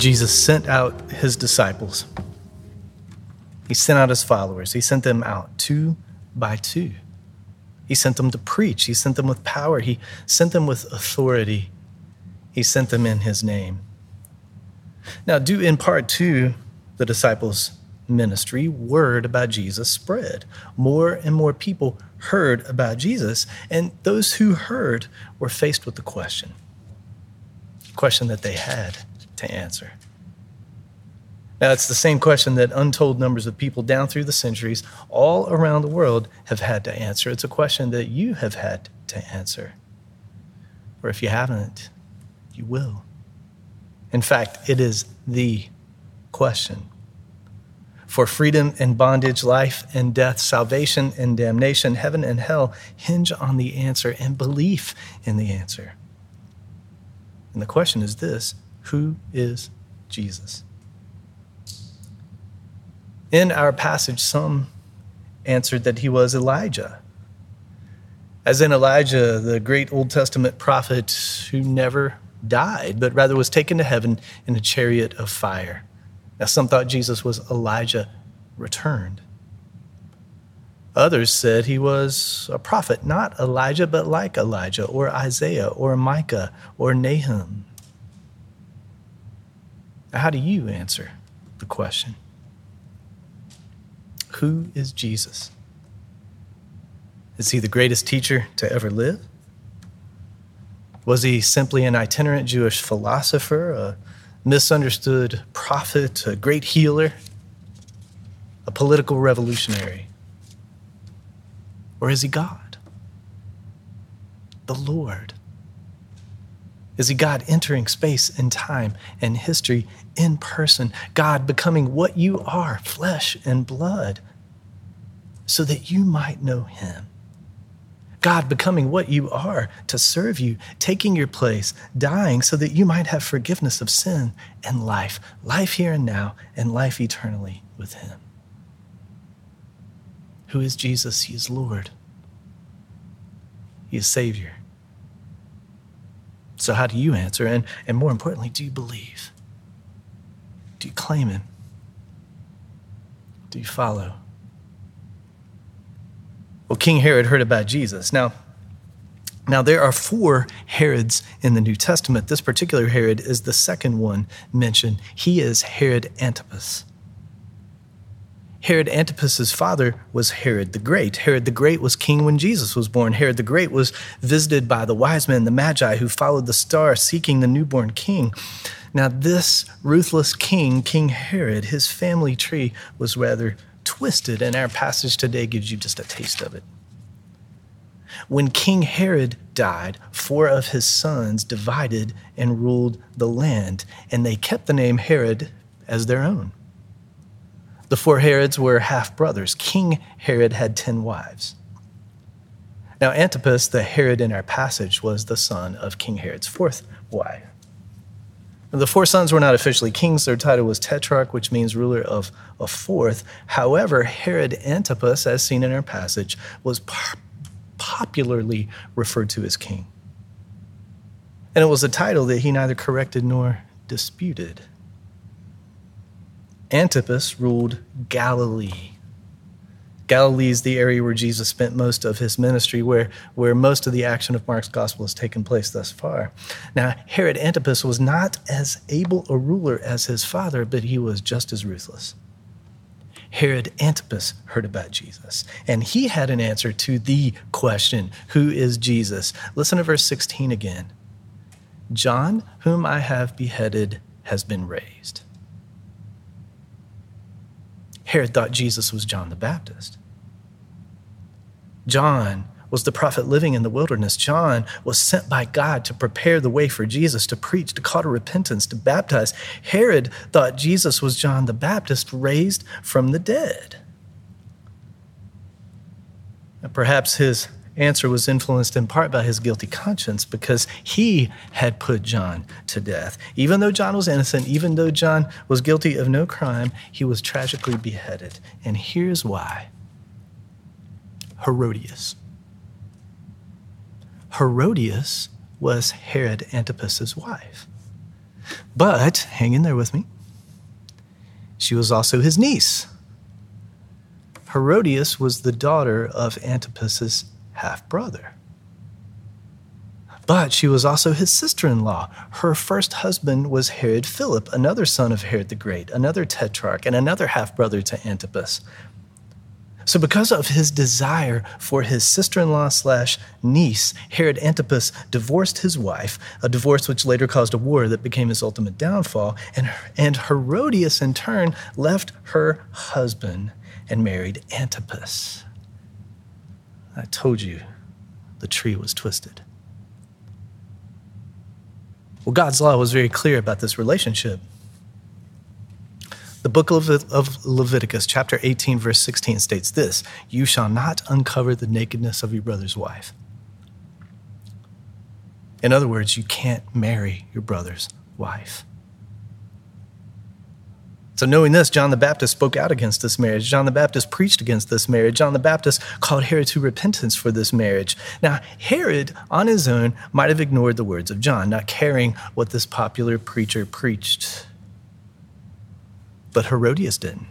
Jesus sent out his disciples. He sent out his followers. He sent them out two by two. He sent them to preach. He sent them with power. He sent them with authority. He sent them in his name. Now, due in part to the disciples' ministry, word about Jesus spread. More and more people heard about Jesus, and those who heard were faced with the question question that they had to answer. Now, it's the same question that untold numbers of people down through the centuries, all around the world, have had to answer. It's a question that you have had to answer. Or if you haven't, you will. In fact, it is the question. For freedom and bondage, life and death, salvation and damnation, heaven and hell hinge on the answer and belief in the answer. And the question is this who is Jesus? In our passage, some answered that he was Elijah. As in Elijah, the great Old Testament prophet who never died, but rather was taken to heaven in a chariot of fire. Now, some thought Jesus was Elijah returned. Others said he was a prophet, not Elijah, but like Elijah, or Isaiah, or Micah, or Nahum. How do you answer the question? Who is Jesus? Is he the greatest teacher to ever live? Was he simply an itinerant Jewish philosopher, a misunderstood prophet, a great healer, a political revolutionary? Or is he God? The Lord? Is he God entering space and time and history in person? God becoming what you are, flesh and blood, so that you might know him? God becoming what you are to serve you, taking your place, dying so that you might have forgiveness of sin and life, life here and now, and life eternally with him. Who is Jesus? He is Lord. He is Savior. So, how do you answer? And, and more importantly, do you believe? Do you claim Him? Do you follow? Well, King Herod heard about Jesus. Now, now, there are four Herods in the New Testament. This particular Herod is the second one mentioned. He is Herod Antipas. Herod Antipas's father was Herod the Great. Herod the Great was king when Jesus was born. Herod the Great was visited by the wise men, the Magi, who followed the star seeking the newborn king. Now, this ruthless king, King Herod, his family tree was rather twisted, and our passage today gives you just a taste of it. When King Herod died, four of his sons divided and ruled the land, and they kept the name Herod as their own. The four Herods were half brothers. King Herod had 10 wives. Now, Antipas, the Herod in our passage, was the son of King Herod's fourth wife. The four sons were not officially kings. Their title was tetrarch, which means ruler of a fourth. However, Herod Antipas, as seen in our passage, was popularly referred to as king. And it was a title that he neither corrected nor disputed. Antipas ruled Galilee. Galilee is the area where Jesus spent most of his ministry, where, where most of the action of Mark's gospel has taken place thus far. Now, Herod Antipas was not as able a ruler as his father, but he was just as ruthless. Herod Antipas heard about Jesus, and he had an answer to the question Who is Jesus? Listen to verse 16 again. John, whom I have beheaded, has been raised. Herod thought Jesus was John the Baptist. John was the prophet living in the wilderness. John was sent by God to prepare the way for Jesus, to preach, to call to repentance, to baptize. Herod thought Jesus was John the Baptist raised from the dead. And perhaps his answer was influenced in part by his guilty conscience because he had put John to death. Even though John was innocent, even though John was guilty of no crime, he was tragically beheaded. And here's why Herodias. Herodias was Herod Antipas's wife. But, hang in there with me, she was also his niece. Herodias was the daughter of Antipas's half brother. But she was also his sister in law. Her first husband was Herod Philip, another son of Herod the Great, another tetrarch, and another half brother to Antipas. So, because of his desire for his sister in law slash niece, Herod Antipas divorced his wife, a divorce which later caused a war that became his ultimate downfall. And, and Herodias, in turn, left her husband and married Antipas. I told you the tree was twisted. Well, God's law was very clear about this relationship. The book of, Leviticus, chapter 18, verse 16, states this You shall not uncover the nakedness of your brother's wife. In other words, you can't marry your brother's wife. So, knowing this, John the Baptist spoke out against this marriage. John the Baptist preached against this marriage. John the Baptist called Herod to repentance for this marriage. Now, Herod, on his own, might have ignored the words of John, not caring what this popular preacher preached. But Herodias didn't.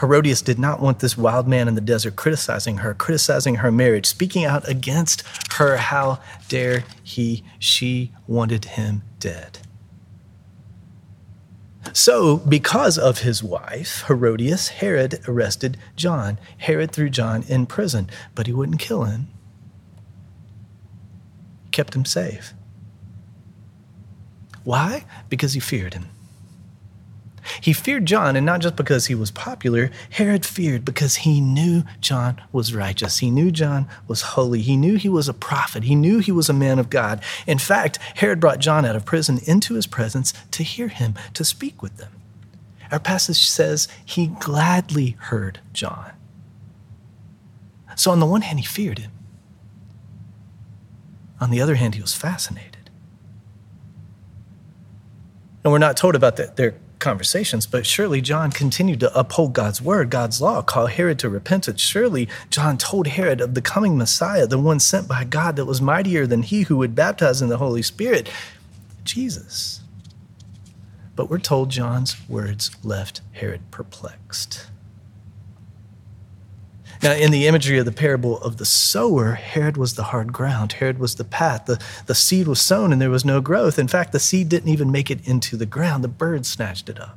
Herodias did not want this wild man in the desert criticizing her, criticizing her marriage, speaking out against her. How dare he? She wanted him dead. So, because of his wife, Herodias, Herod arrested John. Herod threw John in prison, but he wouldn't kill him. Kept him safe. Why? Because he feared him. He feared John, and not just because he was popular. Herod feared because he knew John was righteous. He knew John was holy. He knew he was a prophet. He knew he was a man of God. In fact, Herod brought John out of prison into his presence to hear him, to speak with them. Our passage says he gladly heard John. So, on the one hand, he feared him. On the other hand, he was fascinated. And we're not told about that, their conversations, but surely John continued to uphold God's word, God's law, call Herod to repentance. Surely John told Herod of the coming Messiah, the one sent by God that was mightier than he who would baptize in the Holy Spirit, Jesus. But we're told John's words left Herod perplexed. Now, in the imagery of the parable of the sower, Herod was the hard ground. Herod was the path. The, the seed was sown and there was no growth. In fact, the seed didn't even make it into the ground, the birds snatched it up.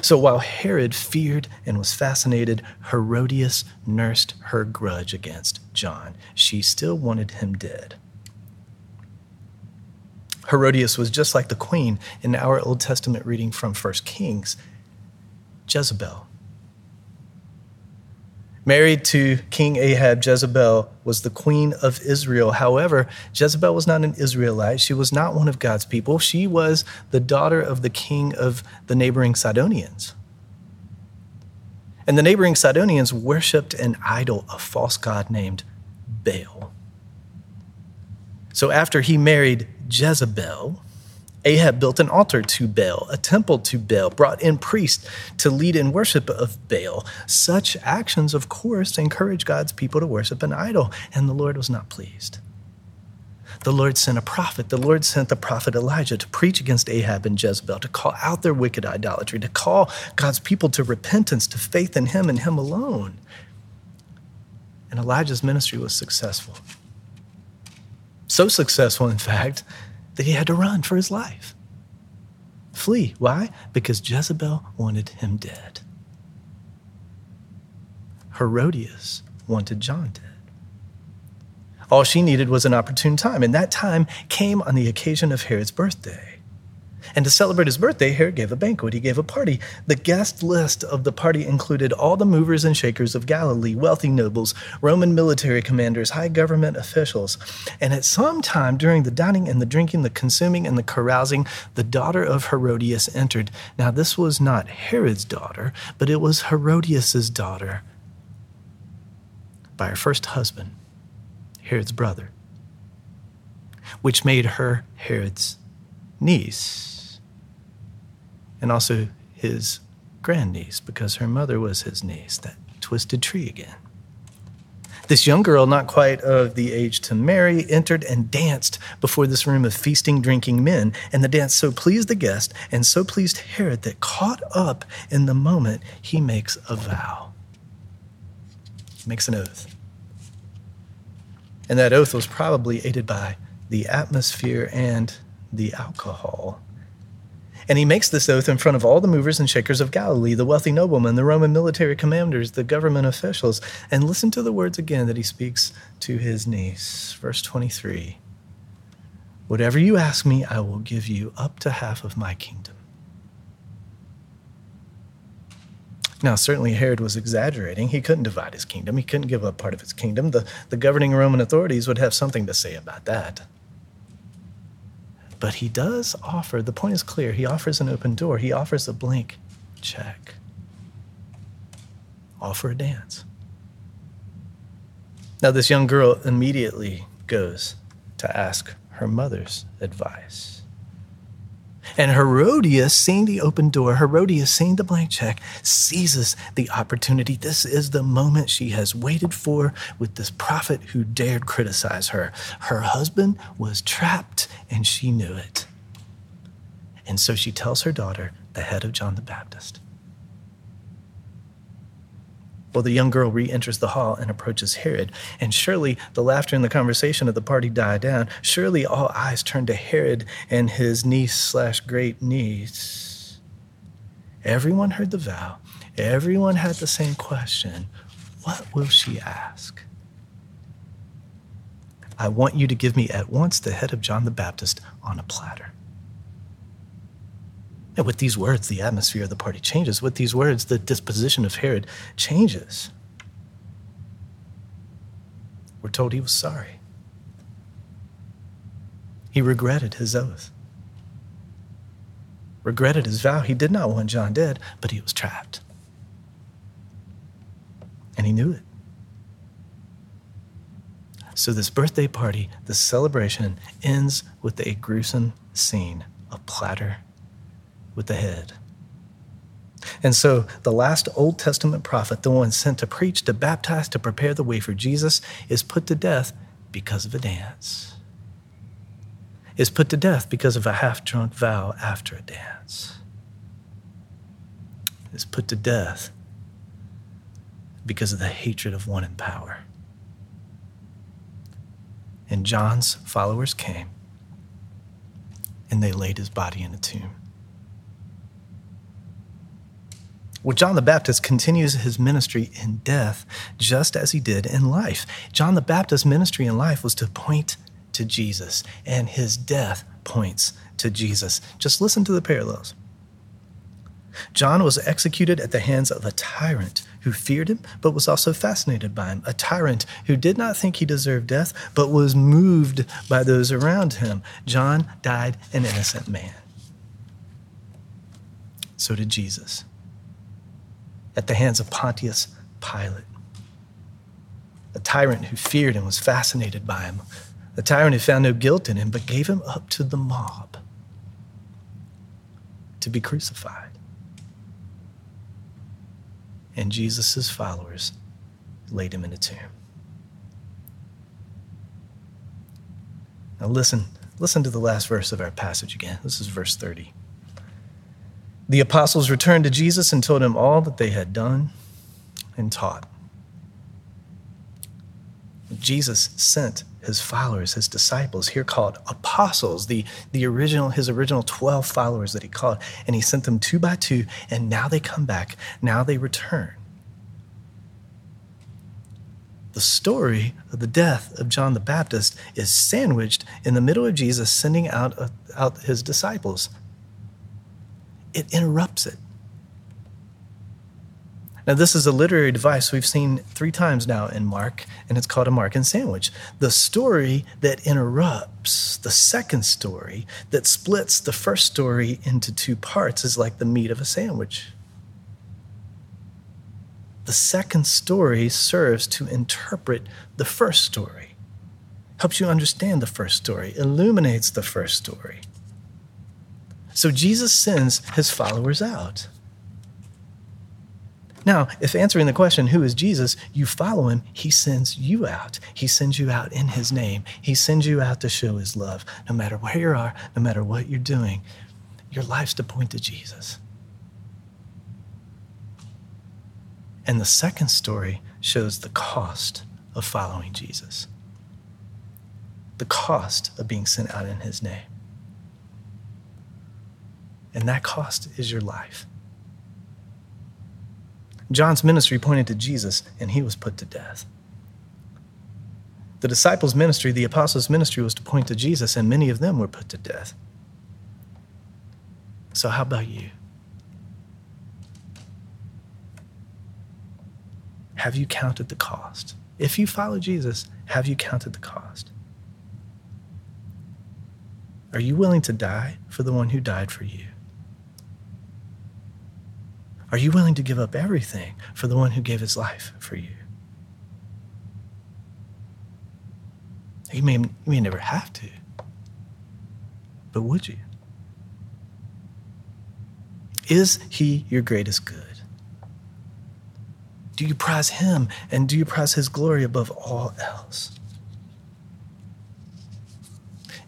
So while Herod feared and was fascinated, Herodias nursed her grudge against John. She still wanted him dead. Herodias was just like the queen in our Old Testament reading from 1 Kings, Jezebel. Married to King Ahab, Jezebel was the queen of Israel. However, Jezebel was not an Israelite. She was not one of God's people. She was the daughter of the king of the neighboring Sidonians. And the neighboring Sidonians worshiped an idol, a false god named Baal. So after he married Jezebel, Ahab built an altar to Baal, a temple to Baal, brought in priests to lead in worship of Baal. Such actions, of course, encourage God's people to worship an idol, and the Lord was not pleased. The Lord sent a prophet. The Lord sent the prophet Elijah to preach against Ahab and Jezebel, to call out their wicked idolatry, to call God's people to repentance, to faith in Him and Him alone. And Elijah's ministry was successful. So successful, in fact, that he had to run for his life. Flee. Why? Because Jezebel wanted him dead. Herodias wanted John dead. All she needed was an opportune time, and that time came on the occasion of Herod's birthday. And to celebrate his birthday, Herod gave a banquet. He gave a party. The guest list of the party included all the movers and shakers of Galilee, wealthy nobles, Roman military commanders, high government officials. And at some time during the dining and the drinking, the consuming and the carousing, the daughter of Herodias entered. Now, this was not Herod's daughter, but it was Herodias's daughter by her first husband, Herod's brother, which made her Herod's niece and also his grandniece because her mother was his niece, that twisted tree again. This young girl, not quite of the age to marry, entered and danced before this room of feasting, drinking men. And the dance so pleased the guest and so pleased Herod that caught up in the moment, he makes a vow. He makes an oath. And that oath was probably aided by the atmosphere and the alcohol. And he makes this oath in front of all the movers and shakers of Galilee, the wealthy noblemen, the Roman military commanders, the government officials. And listen to the words again that he speaks to his niece. Verse 23 Whatever you ask me, I will give you up to half of my kingdom. Now, certainly Herod was exaggerating. He couldn't divide his kingdom, he couldn't give up part of his kingdom. The, the governing Roman authorities would have something to say about that. But he does offer, the point is clear, he offers an open door, he offers a blank check. Offer a dance. Now, this young girl immediately goes to ask her mother's advice. And Herodias, seeing the open door, Herodias, seeing the blank check, seizes the opportunity. This is the moment she has waited for with this prophet who dared criticize her. Her husband was trapped, and she knew it. And so she tells her daughter, the head of John the Baptist, well, the young girl re enters the hall and approaches Herod. And surely the laughter and the conversation of the party die down. Surely all eyes turn to Herod and his niece slash great niece. Everyone heard the vow. Everyone had the same question What will she ask? I want you to give me at once the head of John the Baptist on a platter. And with these words, the atmosphere of the party changes. With these words, the disposition of Herod changes. We're told he was sorry. He regretted his oath, regretted his vow. He did not want John dead, but he was trapped. And he knew it. So, this birthday party, this celebration, ends with a gruesome scene a platter with the head. And so the last Old Testament prophet, the one sent to preach, to baptize, to prepare the way for Jesus, is put to death because of a dance. Is put to death because of a half drunk vow after a dance. Is put to death because of the hatred of one in power. And John's followers came and they laid his body in a tomb. Well, John the Baptist continues his ministry in death just as he did in life. John the Baptist's ministry in life was to point to Jesus, and his death points to Jesus. Just listen to the parallels. John was executed at the hands of a tyrant who feared him, but was also fascinated by him. A tyrant who did not think he deserved death, but was moved by those around him. John died an innocent man. So did Jesus at the hands of Pontius Pilate, a tyrant who feared and was fascinated by him, a tyrant who found no guilt in him but gave him up to the mob to be crucified. And Jesus' followers laid him in a tomb. Now listen, listen to the last verse of our passage again. This is verse 30. The apostles returned to Jesus and told him all that they had done and taught. Jesus sent his followers, his disciples, here called apostles, the, the original, his original 12 followers that he called, and he sent them two by two, and now they come back, now they return. The story of the death of John the Baptist is sandwiched in the middle of Jesus sending out, uh, out his disciples it interrupts it. Now, this is a literary device we've seen three times now in Mark, and it's called a Markan sandwich. The story that interrupts the second story, that splits the first story into two parts, is like the meat of a sandwich. The second story serves to interpret the first story, helps you understand the first story, illuminates the first story. So Jesus sends his followers out. Now, if answering the question, who is Jesus, you follow him, he sends you out. He sends you out in his name. He sends you out to show his love. No matter where you are, no matter what you're doing, your life's to point to Jesus. And the second story shows the cost of following Jesus, the cost of being sent out in his name. And that cost is your life. John's ministry pointed to Jesus, and he was put to death. The disciples' ministry, the apostles' ministry, was to point to Jesus, and many of them were put to death. So, how about you? Have you counted the cost? If you follow Jesus, have you counted the cost? Are you willing to die for the one who died for you? Are you willing to give up everything for the one who gave his life for you? You may, you may never have to, but would you? Is he your greatest good? Do you prize him and do you prize his glory above all else?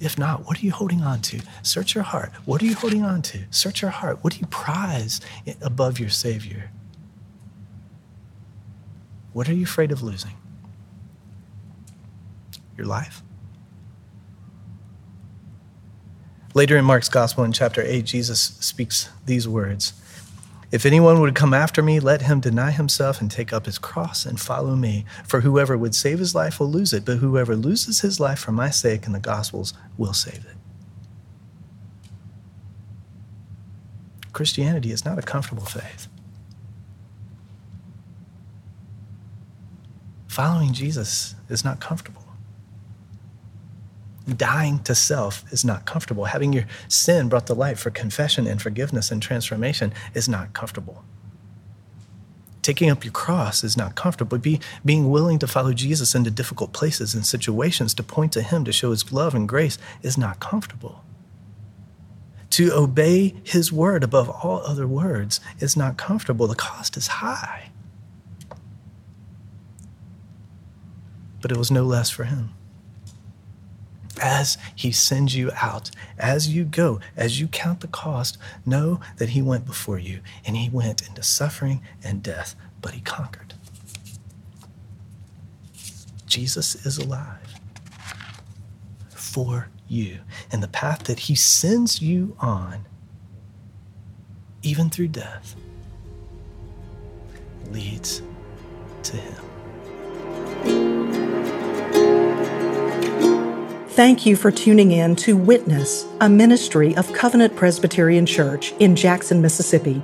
If not, what are you holding on to? Search your heart. What are you holding on to? Search your heart. What do you prize above your Savior? What are you afraid of losing? Your life? Later in Mark's Gospel, in chapter 8, Jesus speaks these words if anyone would come after me, let him deny himself and take up his cross and follow me. For whoever would save his life will lose it, but whoever loses his life for my sake and the gospel's will save it. Christianity is not a comfortable faith. Following Jesus is not comfortable. Dying to self is not comfortable. Having your sin brought to light for confession and forgiveness and transformation is not comfortable. Taking up your cross is not comfortable. Be, being willing to follow Jesus into difficult places and situations to point to Him to show His love and grace is not comfortable. To obey His word above all other words is not comfortable. The cost is high. But it was no less for Him as he sends you out, as you go, as you count the cost, know that he went before you and he went into suffering and death, but he conquered. Jesus is alive for you. And the path that he sends you on, even through death, leads to him. Thank you for tuning in to Witness, a ministry of Covenant Presbyterian Church in Jackson, Mississippi.